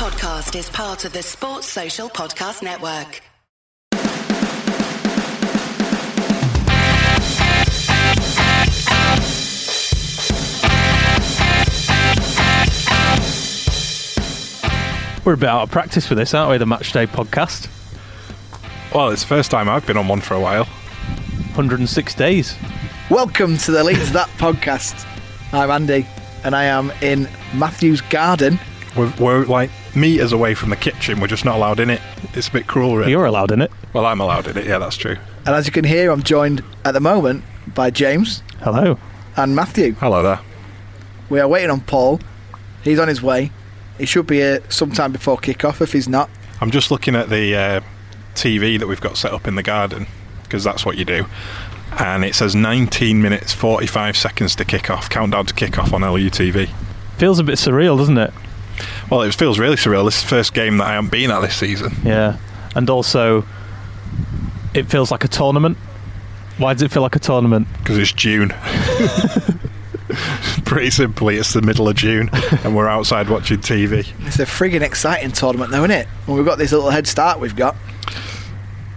podcast is part of the Sports Social Podcast Network. We're a bit out of practice for this, aren't we? The Matchday podcast. Well, it's the first time I've been on one for a while. 106 days. Welcome to the Leeds That podcast. I'm Andy, and I am in Matthew's garden. We're, we're like meters away from the kitchen. We're just not allowed in it. It's a bit cruel, really. You're allowed in it. Well, I'm allowed in it. Yeah, that's true. And as you can hear, I'm joined at the moment by James Hello. and Matthew. Hello there. We are waiting on Paul. He's on his way. He should be here sometime before kick-off if he's not. I'm just looking at the uh, TV that we've got set up in the garden because that's what you do. And it says 19 minutes 45 seconds to kick off. Countdown to kick off on LUTV. Feels a bit surreal, doesn't it? Well, it feels really surreal. This is the first game that I haven't been at this season. Yeah. And also, it feels like a tournament. Why does it feel like a tournament? because it's June. Pretty simply, it's the middle of June, and we're outside watching TV. It's a friggin' exciting tournament, though, isn't it? When we've got this little head start we've got.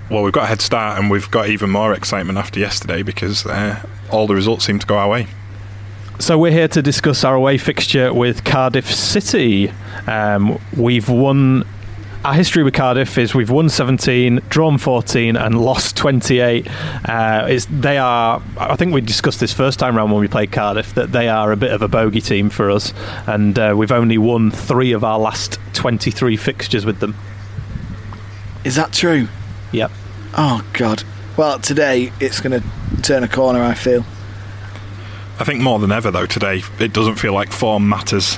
Well, we've got a head start, and we've got even more excitement after yesterday because uh, all the results seem to go our way. So we're here to discuss our away fixture with Cardiff City. Um, we've won. Our history with Cardiff is we've won 17, drawn 14, and lost 28. Uh, they are. I think we discussed this first time round when we played Cardiff that they are a bit of a bogey team for us, and uh, we've only won three of our last 23 fixtures with them. Is that true? Yep. Oh, God. Well, today it's going to turn a corner, I feel. I think more than ever, though, today, it doesn't feel like form matters.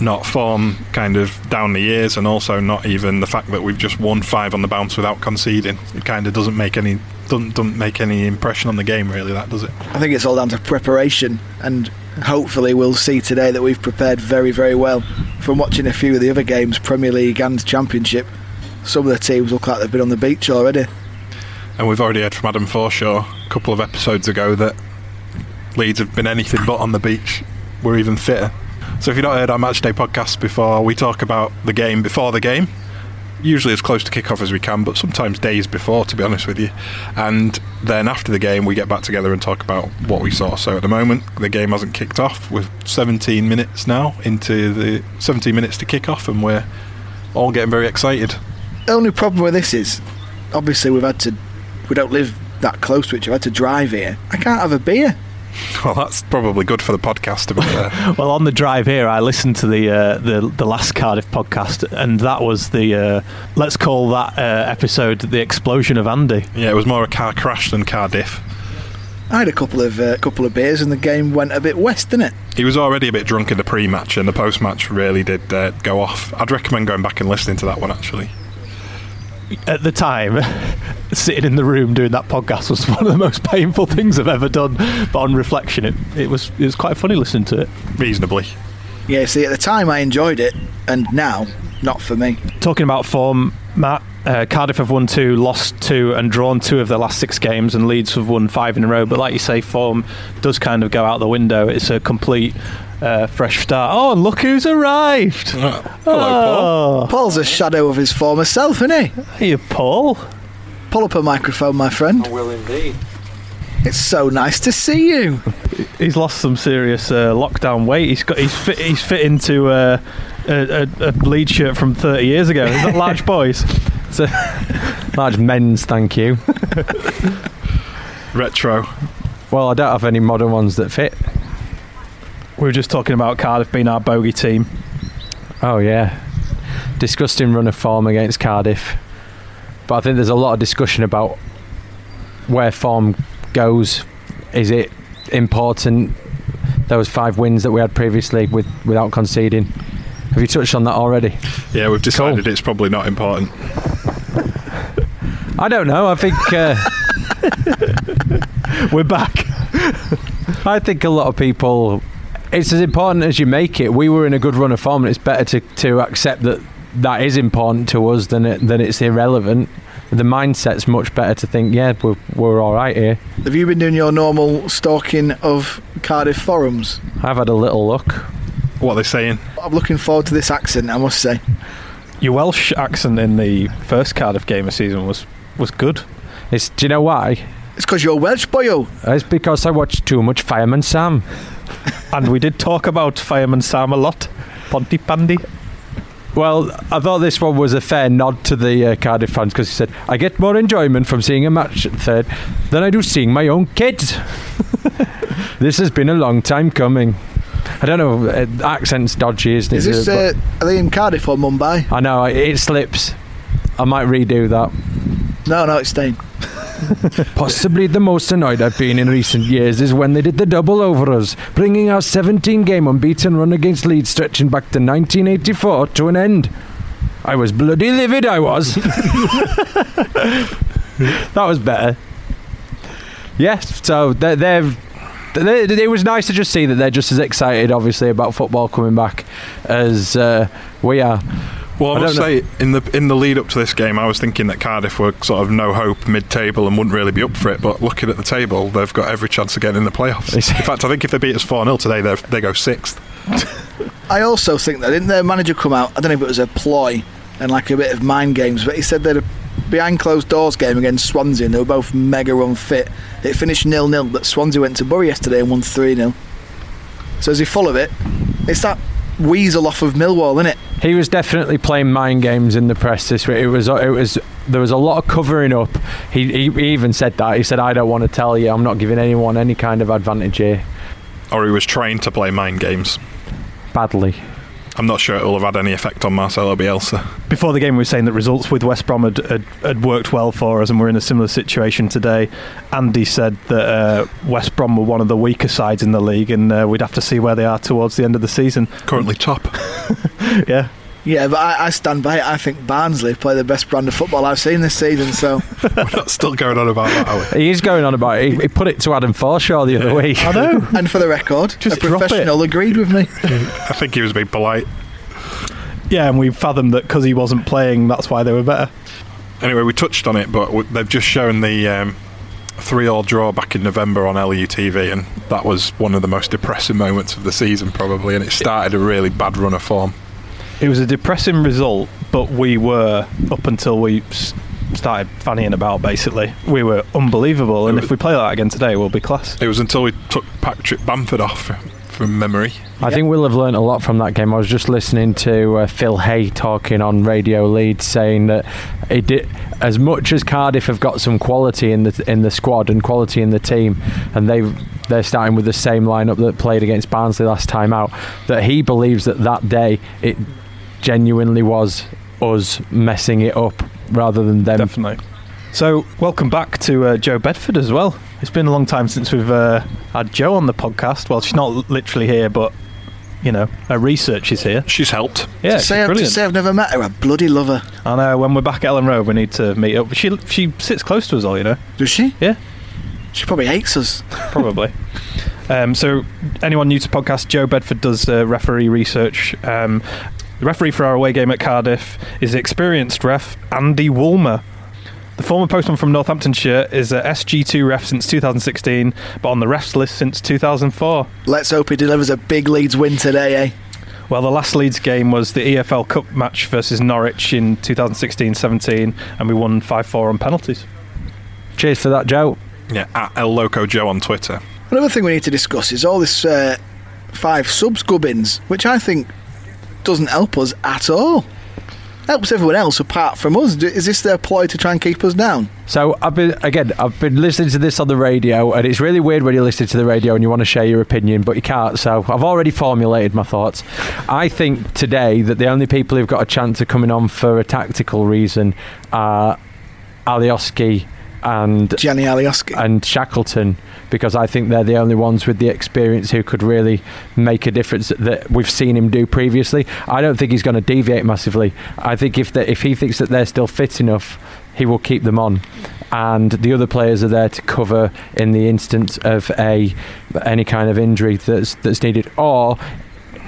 Not form kind of down the years, and also not even the fact that we've just won five on the bounce without conceding. It kind of doesn't make any doesn't, doesn't make any impression on the game, really. That does it? I think it's all down to preparation, and hopefully we'll see today that we've prepared very, very well. From watching a few of the other games, Premier League and Championship, some of the teams look like they've been on the beach already. And we've already heard from Adam Forshaw a couple of episodes ago that Leeds have been anything but on the beach. We're even fitter. So if you've not heard our matchday podcast before, we talk about the game before the game, usually as close to kick-off as we can, but sometimes days before, to be honest with you. And then after the game, we get back together and talk about what we saw. So at the moment, the game hasn't kicked off. We're 17 minutes now into the 17 minutes to kick off, and we're all getting very excited. The only problem with this is, obviously, we've had to, we don't live that close to each other. I've had to drive here. I can't have a beer. Well, that's probably good for the podcast to be fair. Well, on the drive here, I listened to the uh, the the last Cardiff podcast, and that was the uh, let's call that uh, episode the explosion of Andy. yeah, it was more a car crash than Cardiff. I had a couple of uh, couple of beers, and the game went a bit west, didn't it? He was already a bit drunk in the pre-match, and the post-match really did uh, go off. I'd recommend going back and listening to that one actually. At the time, sitting in the room doing that podcast was one of the most painful things I've ever done. But on reflection, it, it was it was quite funny listening to it. Reasonably. Yeah. See, at the time I enjoyed it, and now not for me. Talking about form, Matt. Uh, Cardiff have won two, lost two, and drawn two of their last six games, and Leeds have won five in a row. But like you say, form does kind of go out the window. It's a complete uh, fresh start. Oh, and look who's arrived! Hello, Paul. Oh, Paul's a shadow of his former self, isn't he? Hey, Paul. Pull up a microphone, my friend. I will indeed. It's so nice to see you. He's lost some serious uh, lockdown weight. He's got he's fit he's fit into uh, a, a, a lead shirt from 30 years ago. Is that large boys? It's a large men's, thank you. Retro. Well, I don't have any modern ones that fit. We were just talking about Cardiff being our bogey team. Oh yeah, disgusting run of form against Cardiff. But I think there's a lot of discussion about where form goes. Is it important? Those five wins that we had previously with without conceding. Have you touched on that already? Yeah, we've decided it's probably not important. I don't know. I think uh, We're back. I think a lot of people. It's as important as you make it. We were in a good run of form, and it's better to, to accept that that is important to us than it than it's irrelevant. The mindset's much better to think, yeah, we're, we're all right here. Have you been doing your normal stalking of Cardiff forums? I've had a little look. what are they're saying. I'm looking forward to this accent, I must say. Your Welsh accent in the first Cardiff game of season was was good. It's, do you know why? It's because you're Welsh, boyo. It's because I watched too much Fireman Sam. And we did talk about Fireman Sam a lot. Pontypandy. Well, I thought this one was a fair nod to the uh, Cardiff fans because he said, I get more enjoyment from seeing a match at third than I do seeing my own kids. this has been a long time coming. I don't know, uh, accent's dodgy, isn't Is it? this, uh, are they in Cardiff or Mumbai? I know, it- it slips. I might redo that. No, no, it's staying. Possibly the most annoyed I've been in recent years is when they did the double over us, bringing our 17 game unbeaten run against Leeds stretching back to 1984 to an end. I was bloody livid, I was. that was better. Yes, so they're, they're, they it was nice to just see that they're just as excited, obviously, about football coming back as uh, we are. Well, I, I must don't say, in the in the lead up to this game, I was thinking that Cardiff were sort of no hope mid-table and wouldn't really be up for it. But looking at the table, they've got every chance of getting in the playoffs. Is- in fact, I think if they beat us four 0 today, they they go sixth. I also think that didn't their manager come out? I don't know if it was a ploy and like a bit of mind games, but he said that a behind closed doors game against Swansea, and they were both mega unfit. It finished nil nil, but Swansea went to Bury yesterday and won three 0 So is he full of it? It's that weasel off of Millwall, isn't it? He was definitely playing mind games in the press this week. It was it was there was a lot of covering up. He, he he even said that. He said, "I don't want to tell you. I'm not giving anyone any kind of advantage here." Or he was trying to play mind games. Badly. I'm not sure it will have had any effect on Marcelo Bielsa. Before the game, we were saying that results with West Brom had, had, had worked well for us, and we're in a similar situation today. Andy said that uh, West Brom were one of the weaker sides in the league, and uh, we'd have to see where they are towards the end of the season. Currently top. Yeah, Yeah, but I, I stand by it. I think Barnsley play the best brand of football I've seen this season. So We're not still going on about that, are we? He is going on about it. He, he put it to Adam Forshaw the other week. I know. and for the record, Just a professional agreed with me. I think he was being polite. Yeah, and we fathomed that because he wasn't playing, that's why they were better. Anyway, we touched on it, but they've just shown the um, three-all draw back in November on LUTV, and that was one of the most depressing moments of the season, probably. And it started a really bad run of form. It was a depressing result, but we were up until we started fannying about. Basically, we were unbelievable, and if we play that again today, we'll be class. It was until we took Patrick Bamford off from memory. I think we'll have learned a lot from that game. I was just listening to uh, Phil Hay talking on Radio Leeds, saying that it did, as much as Cardiff have got some quality in the in the squad and quality in the team, and they they're starting with the same lineup that played against Barnsley last time out. That he believes that that day it genuinely was us messing it up rather than them. Definitely. So, welcome back to uh, Joe Bedford as well. It's been a long time since we've uh, had Joe on the podcast. Well, she's not literally here, but you know, her research is here. She's helped. Yeah, to, she's say I've, to say I've never met her, I bloody love her. I know. When we're back at Elland Road, we need to meet up. She she sits close to us all, you know. Does she? Yeah. She probably hates us. Probably. um, so, anyone new to podcast, Joe Bedford does uh, referee research. Um, the referee for our away game at Cardiff is experienced ref Andy Woolmer. The former postman from Northamptonshire is a SG2 ref since 2016, but on the refs list since 2004. Let's hope he delivers a big Leeds win today, eh? Well, the last Leeds game was the EFL Cup match versus Norwich in 2016-17, and we won 5-4 on penalties. Cheers for that, Joe. Yeah, at El Loco Joe on Twitter. Another thing we need to discuss is all this uh, five subs gubbins, which I think doesn't help us at all. Helps everyone else apart from us. Is this their ploy to try and keep us down? So I've been again. I've been listening to this on the radio, and it's really weird when you listen to the radio and you want to share your opinion, but you can't. So I've already formulated my thoughts. I think today that the only people who've got a chance of coming on for a tactical reason are Alioski and Gianni Alioski. and Shackleton because I think they're the only ones with the experience who could really make a difference that we've seen him do previously. I don't think he's going to deviate massively. I think if they, if he thinks that they're still fit enough, he will keep them on. And the other players are there to cover in the instance of a any kind of injury that's that's needed, or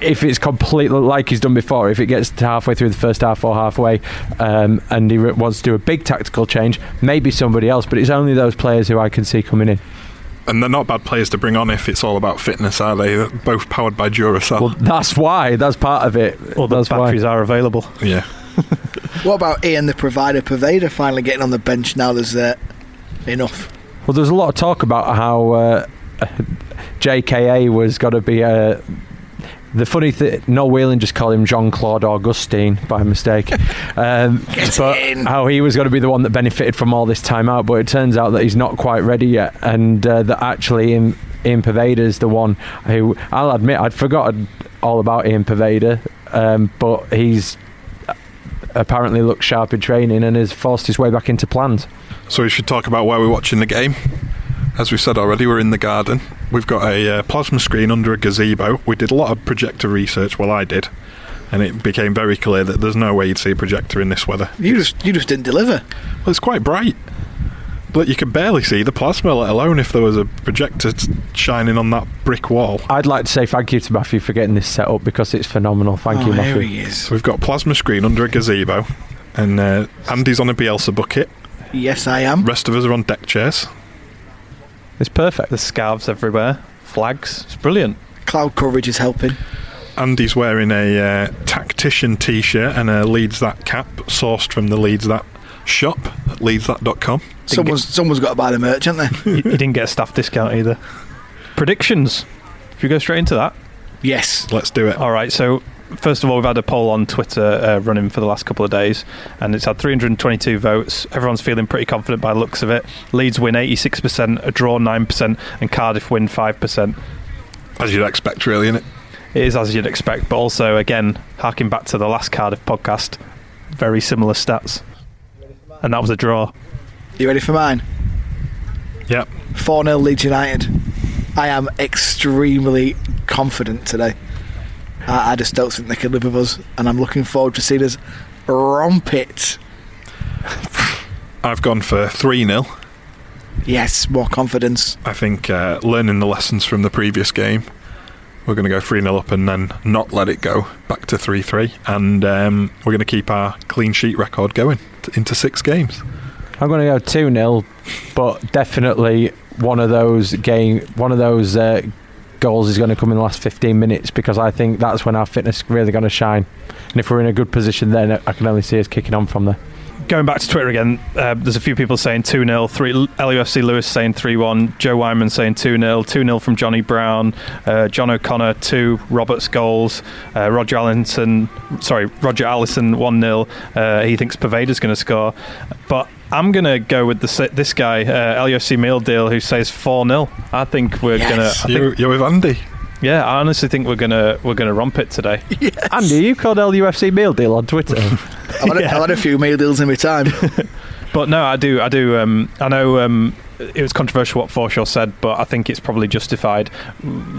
if it's completely like he's done before, if it gets to halfway through the first half or halfway, um, and he wants to do a big tactical change, maybe somebody else. But it's only those players who I can see coming in. And they're not bad players to bring on if it's all about fitness, are they? They're both powered by Duracell. Well, that's why. That's part of it. All the that's why. batteries are available. yeah. What about Ian, the provider, pervader, finally getting on the bench now? There's uh, enough. Well, there's a lot of talk about how uh, JKA was going to be uh, the funny thing. Noel Whelan just called him Jean Claude Augustine by mistake. Um, Get but in. how he was going to be the one that benefited from all this time out, but it turns out that he's not quite ready yet, and uh, that actually Ian, Ian Poveda's the one who I'll admit I'd forgotten all about Ian Poveda, um, but he's apparently looked sharp in training and has forced his way back into plans. So we should talk about where we're watching the game. As we said already, we're in the garden. We've got a uh, plasma screen under a gazebo. We did a lot of projector research, well, I did, and it became very clear that there's no way you'd see a projector in this weather. You just you just didn't deliver. Well, it's quite bright, but you can barely see the plasma, let alone if there was a projector shining on that brick wall. I'd like to say thank you to Matthew for getting this set up because it's phenomenal. Thank oh, you, here Matthew. he is. So we've got a plasma screen under a gazebo, and uh, Andy's on a Bielsa bucket. Yes, I am. Rest of us are on deck chairs. It's perfect. There's scarves everywhere, flags. It's brilliant. Cloud coverage is helping. Andy's wearing a uh, tactician t-shirt and a Leeds That cap, sourced from the Leeds That shop at leedsthat.com. Someone's someone's got to buy the merch, haven't they? he, he didn't get a staff discount either. Predictions. If you go straight into that. yes. Let's do it. All right. So first of all, we've had a poll on Twitter uh, running for the last couple of days, and it's had 322 votes. Everyone's feeling pretty confident by the looks of it. Leeds win 86%, a draw 9%, and Cardiff win 5%. As you'd expect, really, innit? It is as you'd expect, but also again, harking back to the last Cardiff podcast, very similar stats, and that was a draw. You ready for mine? Yep. 4 0 Leeds United. I am extremely confident today. I, I just don't think they can live with us, and I'm looking forward to seeing us romp it. I've gone for 3 0. Yes, more confidence. I think uh, learning the lessons from the previous game, we're going to go 3 0 up and then not let it go back to 3 3. And um, we're going to keep our clean sheet record going t- into six games. I'm going to go two 0 but definitely one of those game, one of those uh, goals is going to come in the last 15 minutes because I think that's when our fitness is really going to shine. And if we're in a good position, then I can only see us kicking on from there. Going back to Twitter again, uh, there's a few people saying 2 0, 3 LUFC Lewis saying 3 1, Joe Wyman saying 2 0, 2 0 from Johnny Brown, uh, John O'Connor 2, Roberts goals, uh, Roger Allison, sorry, Roger Allison 1 0. Uh, he thinks Poveda's going to score. But I'm going to go with the, this guy, uh, LUFC Meal Deal, who says 4 0. I think we're Yes. going to. You, you're with Andy. Yeah, I honestly think we're gonna we're gonna romp it today. Andy, you called LUFC meal deal on Twitter. I've had, a, Yeah. I've had a few meal deals in my time. But no, I do. I do. Um, I know um, it was controversial what Forshaw said, but I think it's probably justified.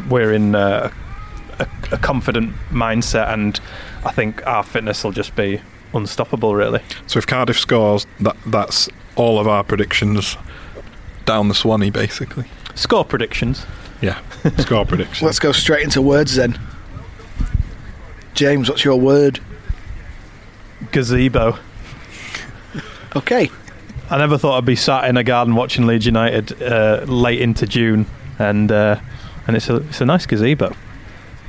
We're in uh, a, a confident mindset, and I think our fitness will just be unstoppable. Really. So if Cardiff scores, that that's all of our predictions down the Swanee, basically. Score predictions. Yeah, score predictions. Let's go straight into words then. James, what's your word? Gazebo. Okay. I never thought I'd be sat in a garden watching Leeds United uh, late into June, and uh, and it's a it's a nice gazebo.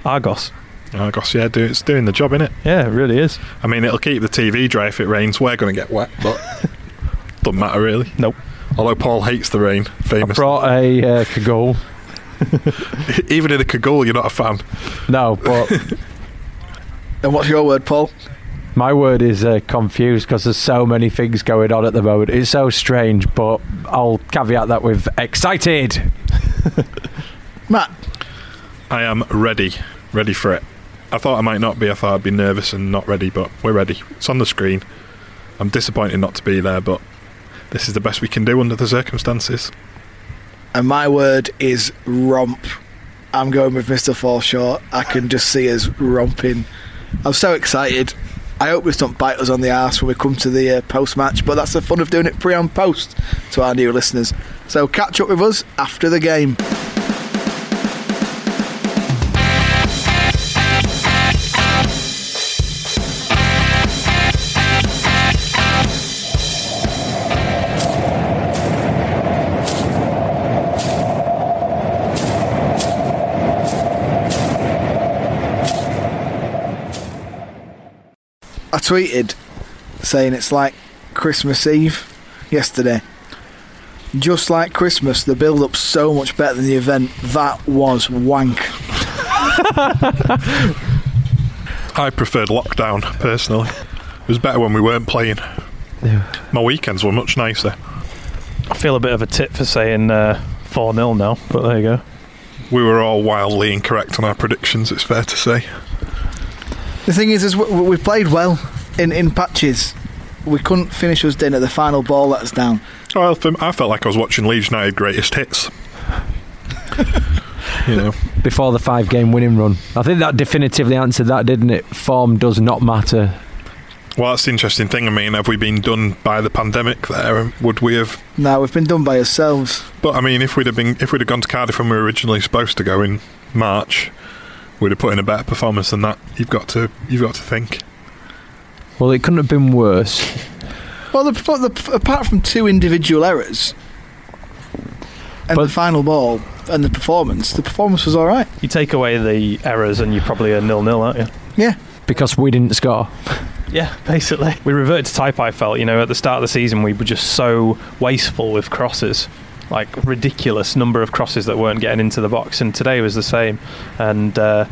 Argos. Argos, yeah, do, it's doing the job, innit? Yeah, it really is. I mean, it'll keep the TV dry if it rains. We're going to get wet, but doesn't matter really. Nope. Although Paul hates the rain, I famous. brought a uh, cagoule. Even in a cagoule, you're not a fan. No, but And what's your word, Paul? my word is uh, confused because there's so many things going on at the moment. It's so strange, but I'll caveat that with excited. Matt. I am ready, ready for it. I thought I might not be. I thought I'd be nervous and not ready, but we're ready. It's on the screen. I'm disappointed not to be there, but this is the best we can do under the circumstances. And my word is romp. I'm going with Mr. Forshaw. I can just see us romping. I'm so excited. I hope this don't bite us on the ass when we come to the uh, post match, but that's the fun of doing it pre and post to our new listeners. So catch up with us after the game. Tweeted saying it's like Christmas Eve yesterday. Just like Christmas, the build up's so much better than the event. That was wank. I preferred lockdown personally. It was better when we weren't playing. Yeah. My weekends were much nicer. I feel a bit of a tit for saying uh, 4 0 now, but there you go. We were all wildly incorrect on our predictions, it's fair to say. The thing is, is we, we played well in, in patches. We couldn't finish us in at the final ball let us down. Well, I felt like I was watching Leeds United greatest hits. you know, Before the five game winning run. I think that definitively answered that, didn't it? Form does not matter. well, that's the interesting thing. I mean, have we been done by the pandemic there? Would we have? No, we've been done by ourselves. But I mean, if we'd have been, if we'd have gone to Cardiff when we were originally supposed to go in March, we'd have put in a better performance than that. You've got to, you've got to think. Well, it couldn't have been worse. Well, the, the, apart from two individual errors and But- the final ball and the performance, the performance was all right. You take away the errors and you're probably a nil nil, aren't you? Yeah. Because we didn't score. Yeah, basically. We reverted to type, I felt. You know, at the start of the season, we were just so wasteful with crosses. Like, ridiculous number of crosses that weren't getting into the box. And today was the same. And, uh,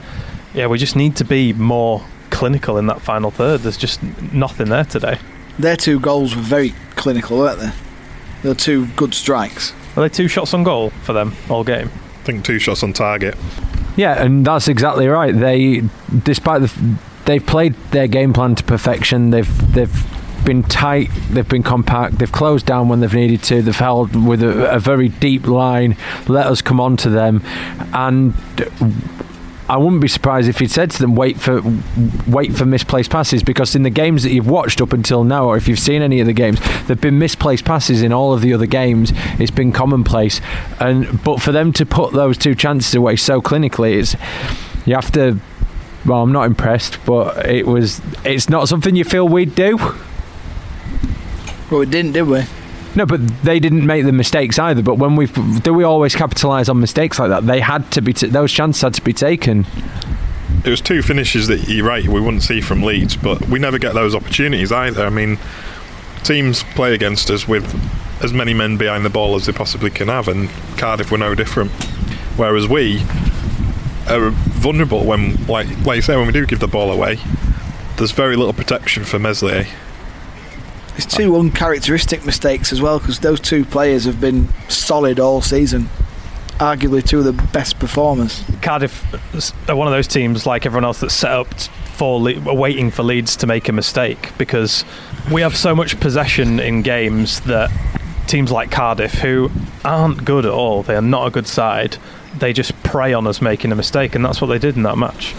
yeah, we just need to be more clinical in that final third. There's just nothing there today. Their two goals were very clinical, weren't they? They were two good strikes. Are they two shots on goal for them all game? I think two shots on target. Yeah, and that's exactly right. They, despite the, they've played their game plan to perfection. They've they've been tight. They've been compact. They've closed down when they've needed to. They've held with a, a very deep line. Let us come on to them, and I wouldn't be surprised if he'd said to them, "Wait for wait for misplaced passes," because in the games that you've watched up until now, or if you've seen any of the games, there've been misplaced passes in all of the other games. It's been commonplace, and but for them to put those two chances away so clinically, it's you have to. Well, I'm not impressed, but it was. It's not something you feel we'd do. Well, we didn't, did we? No, but they didn't make the mistakes either. But when we do, we always capitalise on mistakes like that. They had to be. T- those chances had to be taken. It was two finishes that you're right we wouldn't see from Leeds, but we never get those opportunities either. I mean, teams play against us with as many men behind the ball as they possibly can have, and Cardiff were no different. Whereas we are vulnerable when, like, like you say, when we do give the ball away, there's very little protection for Meslier. It's two uncharacteristic mistakes as well because those two players have been solid all season. Arguably two of the best performers. Cardiff are one of those teams, like everyone else, that's set up for Le- waiting for Leeds to make a mistake because we have so much possession in games that teams like Cardiff, who aren't good at all, they are not a good side, they just prey on us making a mistake, and that's what they did in that match.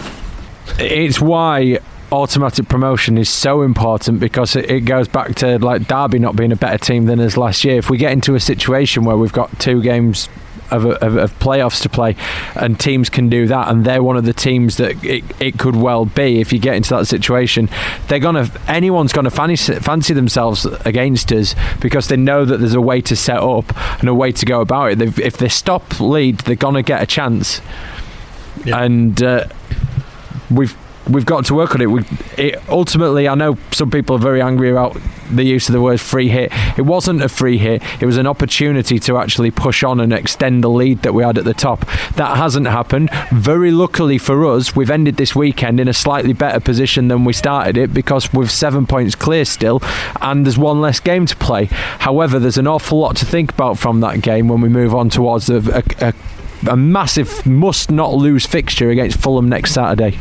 It's why automatic promotion is so important because it, it goes back to like Derby not being a better team than us last year. If we get into a situation where we've got two games of, of, of playoffs to play and teams can do that and they're one of the teams that it, it could well be if you get into that situation they're gonna anyone's gonna fancy, fancy themselves against us because they know that there's a way to set up and a way to go about it They've, if they stop lead they're gonna get a chance Yeah. and uh, we've we've got to work on it. We, it. Ultimately, I know some people are very angry about the use of the word free hit. It wasn't a free hit. It was an opportunity to actually push on and extend the lead that we had at the top. That hasn't happened. Very luckily for us, we've ended this weekend in a slightly better position than we started it because we're seven points clear still, and there's one less game to play. However, there's an awful lot to think about from that game when we move on towards a, a, a a massive must not lose fixture against Fulham next Saturday.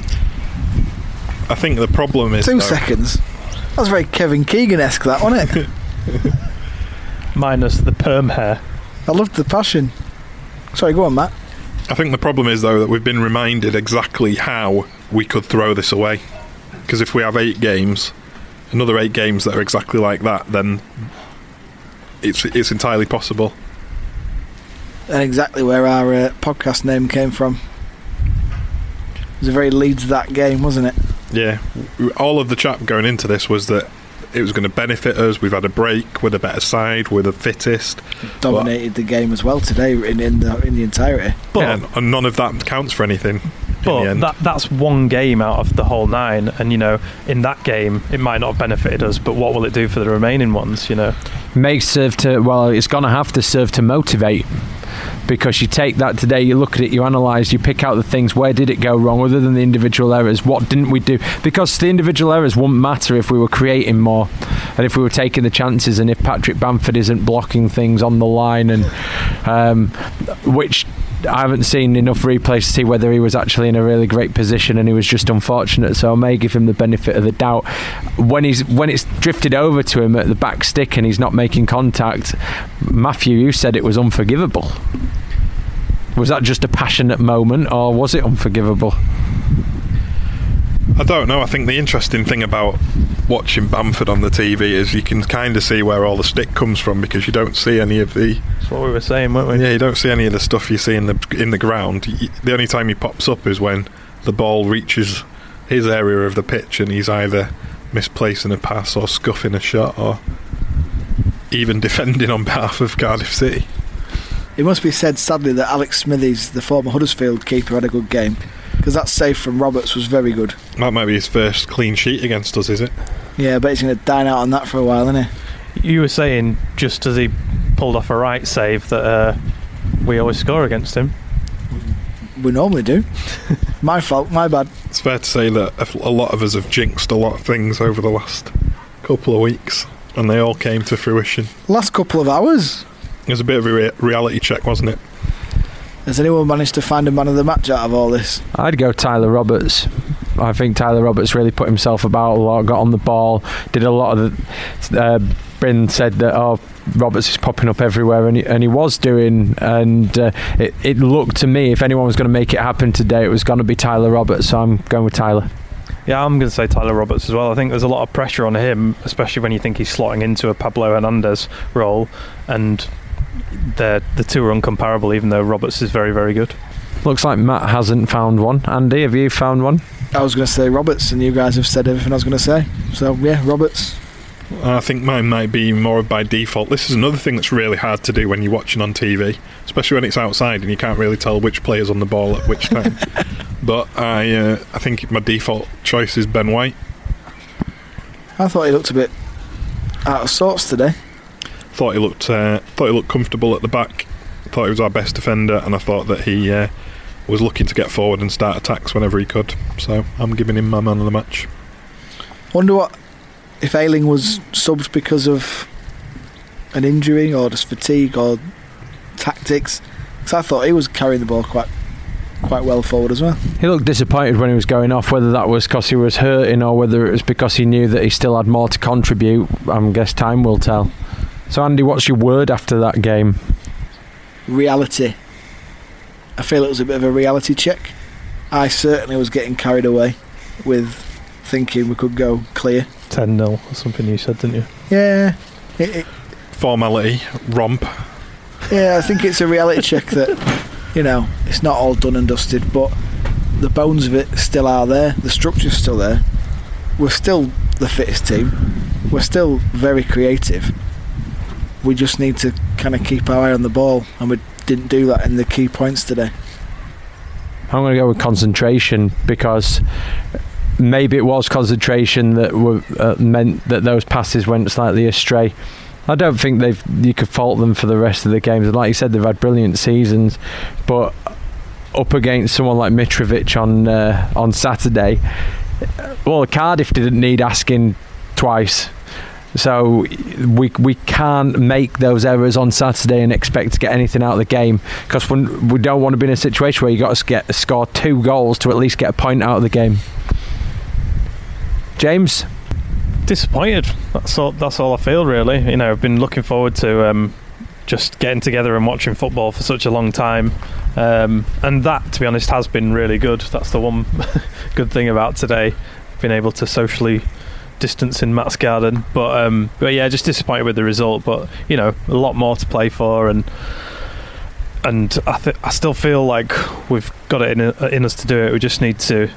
I think the problem is Two though, seconds. That was very Kevin Keegan esque, that, wasn't it? Minus the perm hair. I loved the passion. Sorry, go on, Matt. I think the problem is though that we've been reminded exactly how we could throw this away. Because if we have eight games, another eight games that are exactly like that, then it's it's entirely possible. And exactly where our uh, podcast name came from. It was a very Leeds that game, wasn't it? Yeah, all of the chat going into this was that it was going to benefit us. We've had a break. We're the better side. We're the fittest. Dominated the game as well today in, in the in the entirety. But Yeah, and none of that counts for anything. in the But end. that that's one game out of the whole nine, and you know, in that game, it might not have benefited us, but what will it do for the remaining ones? You know, may serve to well it's going to have to serve to motivate because you take that today you look at it you analyze you pick out the things where did it go wrong other than the individual errors? What didn't we do? Because the individual errors wouldn't matter if we were creating more and if we were taking the chances and if Patrick Bamford isn't blocking things on the line and um, which I haven't seen enough replays to see whether he was actually in a really great position and he was just unfortunate. So I may give him the benefit of the doubt. When he's when it's drifted over to him at the back stick and he's not making contact, Matthew, you said it was unforgivable. Was that just a passionate moment or was it unforgivable? I don't know. I think the interesting thing about watching Bamford on the TV is you can kind of see where all the stick comes from because you don't see any of the that's what we were saying, weren't we? yeah you don't see any of the stuff you see in the in the ground. The only time he pops up is when the ball reaches his area of the pitch and he's either misplacing a pass or scuffing a shot or even defending on behalf of Cardiff City. It must be said, sadly, that Alex Smithies, the former Huddersfield keeper, had a good game because that save from Roberts was very good. That might be his first clean sheet against us, is it? Yeah, but he's going to dine out on that for a while, isn't he? You were saying just as he pulled off a right save that uh, we always score against him. We normally do. my fault, my bad. It's fair to say that a lot of us have jinxed a lot of things over the last couple of weeks, and they all came to fruition. Last couple of hours. It was a bit of a re- reality check, wasn't it? Has anyone managed to find a man of the match out of all this? I'd go Tyler Roberts. I think Tyler Roberts really put himself about a lot, got on the ball, did a lot of the. Uh, Bryn said that oh Roberts is popping up everywhere, and he, and he was doing. And uh, it, it looked to me, if anyone was going to make it happen today, it was going to be Tyler Roberts. So I'm going with Tyler. Yeah, I'm going to say Tyler Roberts as well. I think there's a lot of pressure on him, especially when you think he's slotting into a Pablo Hernandez role, and the the two are uncomparable. Even though Roberts is very very good. Looks like Matt hasn't found one. Andy, have you found one? I was going to say Roberts, and you guys have said everything I was going to say. So, yeah, Roberts. I think mine might be more by default. This is another thing that's really hard to do when you're watching on TV, especially when it's outside and you can't really tell which player's on the ball at which time. but I, uh, I think my default choice is Ben White. I thought he looked a bit out of sorts today. Thought he looked, uh, thought he looked comfortable at the back. Thought he was our best defender, and I thought that he uh, was looking to get forward and start attacks whenever he could. So I'm giving him my man of the match. Wonder what if Ayling was subbed because of an injury or just fatigue or tactics. Because I thought he was carrying the ball quite quite well forward as well. He looked disappointed when he was going off, whether that was because he was hurting or whether it was because he knew that he still had more to contribute. I guess time will tell. So, Andy, what's your word after that game? Reality. I feel it was a bit of a reality check. I certainly was getting carried away with thinking we could go clear. Ten 0 or something you said, didn't you? Yeah, it, it, Formality, romp. yeah. I think it's a reality check that you know it's not all done and dusted, but the bones of it still are there. The structure's still there. We're still the fittest team. We're still very creative. We just need to kind of keep our eye on the ball, and we didn't do that in the key points today. I'm going to go with concentration because maybe it was concentration that were, uh, meant that those passes went slightly astray. I don't think they've you could fault them for the rest of the games. Like you said, they've had brilliant seasons, but up against someone like Mitrovic on uh, on Saturday, well, Cardiff didn't need asking twice. So we we can't make those errors on Saturday and expect to get anything out of the game because we don't want to be in a situation where you got to get score two goals to at least get a point out of the game. James, Disappointed. That's all. That's all I feel really. You know, I've been looking forward to um, just getting together and watching football for such a long time, um, and that, to be honest, has been really good. That's the one good thing about today, being able to socially distance in Matt's garden. But um, but yeah, just disappointed with the result. But you know, a lot more to play for, and and I th- I still feel like we've got it in, in us to do it. We just need to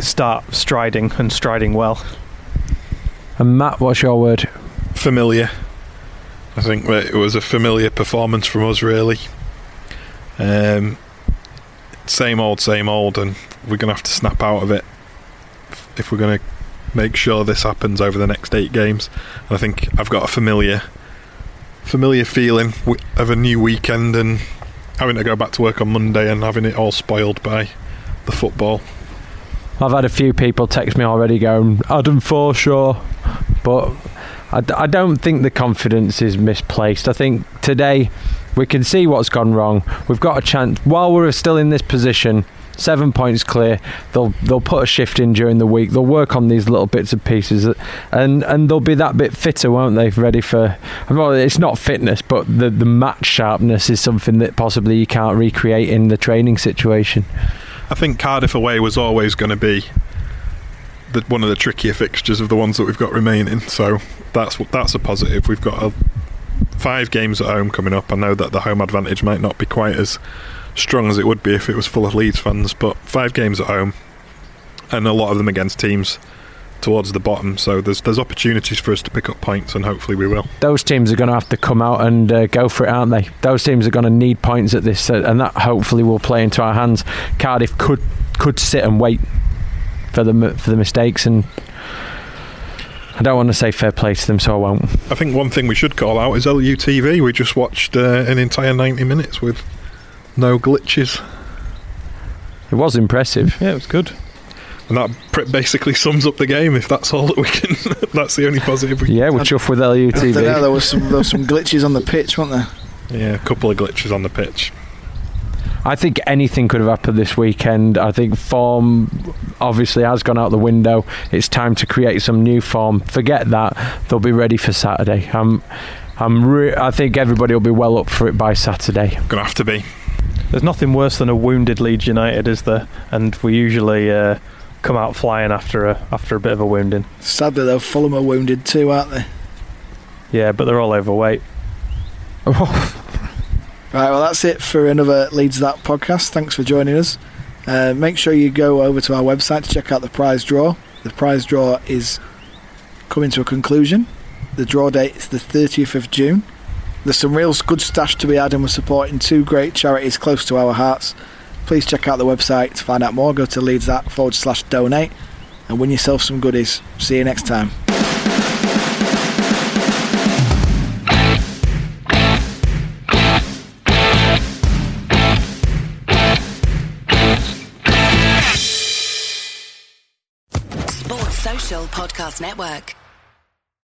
start striding and striding well. and Matt, what's your word? familiar. I think that it was a familiar performance from us, really. Um, same old, same old, and we're going to have to snap out of it if we're going to make sure this happens over the next eight games. And I think I've got a familiar, familiar feeling of a new weekend and having to go back to work on Monday and having it all spoiled by the football. I've had a few people text me already going, Adam Forshaw, but I, don't think the confidence is misplaced. I think today we can see what's gone wrong. We've got a chance while we're still in this position. Seven points clear. They'll they'll put a shift in during the week. They'll work on these little bits and pieces, and and they'll be that bit fitter, won't they? Ready for. Well, it's not fitness, but the the match sharpness is something that possibly you can't recreate in the training situation. I think Cardiff away was always going to be the, one of the trickier fixtures of the ones that we've got remaining. So that's that's a positive. We've got a, five games at home coming up. I know that the home advantage might not be quite as strong as it would be if it was full of Leeds fans, but five games at home, and a lot of them against teams towards the bottom. So there's there's opportunities for us to pick up points, and hopefully we will. those teams are going to have to come out and uh, go for it, aren't they? Those teams are going to need points at this, uh, and that hopefully will play into our hands. Cardiff could could sit and wait for the for the mistakes, and I don't want to say fair play to them, so I won't. I think one thing we should call out is LUTV. We just watched uh, an entire 90 minutes with no glitches, It was impressive. Yeah, it was good. and that basically sums up the game. If that's all that we can, that's the only positive. We Yeah, we're chuffed with I don't LUTV. there was some there was some glitches on the pitch, weren't there? Yeah, a couple of glitches on the pitch. I think anything could have happened this weekend. I think form obviously has gone out the window. It's time to create some new form. Forget that; they'll be ready for Saturday. I'm, I'm. Re- I think everybody will be well up for it by Saturday. Gonna have to be. There's nothing worse than a wounded Leeds United, is there? And we usually uh, come out flying after a after a bit of a wounding. Sadly, though, Fulham are wounded too, aren't they? Yeah, but they're all overweight. Right, well, that's it for another Leeds That podcast. Thanks for joining us. Uh, make sure you go over to our website to check out the prize draw. The prize draw is coming to a conclusion. The draw date is the 30th of June. There's some real good stash to be had, and we're supporting two great charities close to our hearts. Please check out the website to find out more. Go to Leeds That forward slash donate and win yourself some goodies. See you next time. Sports Social Podcast Network.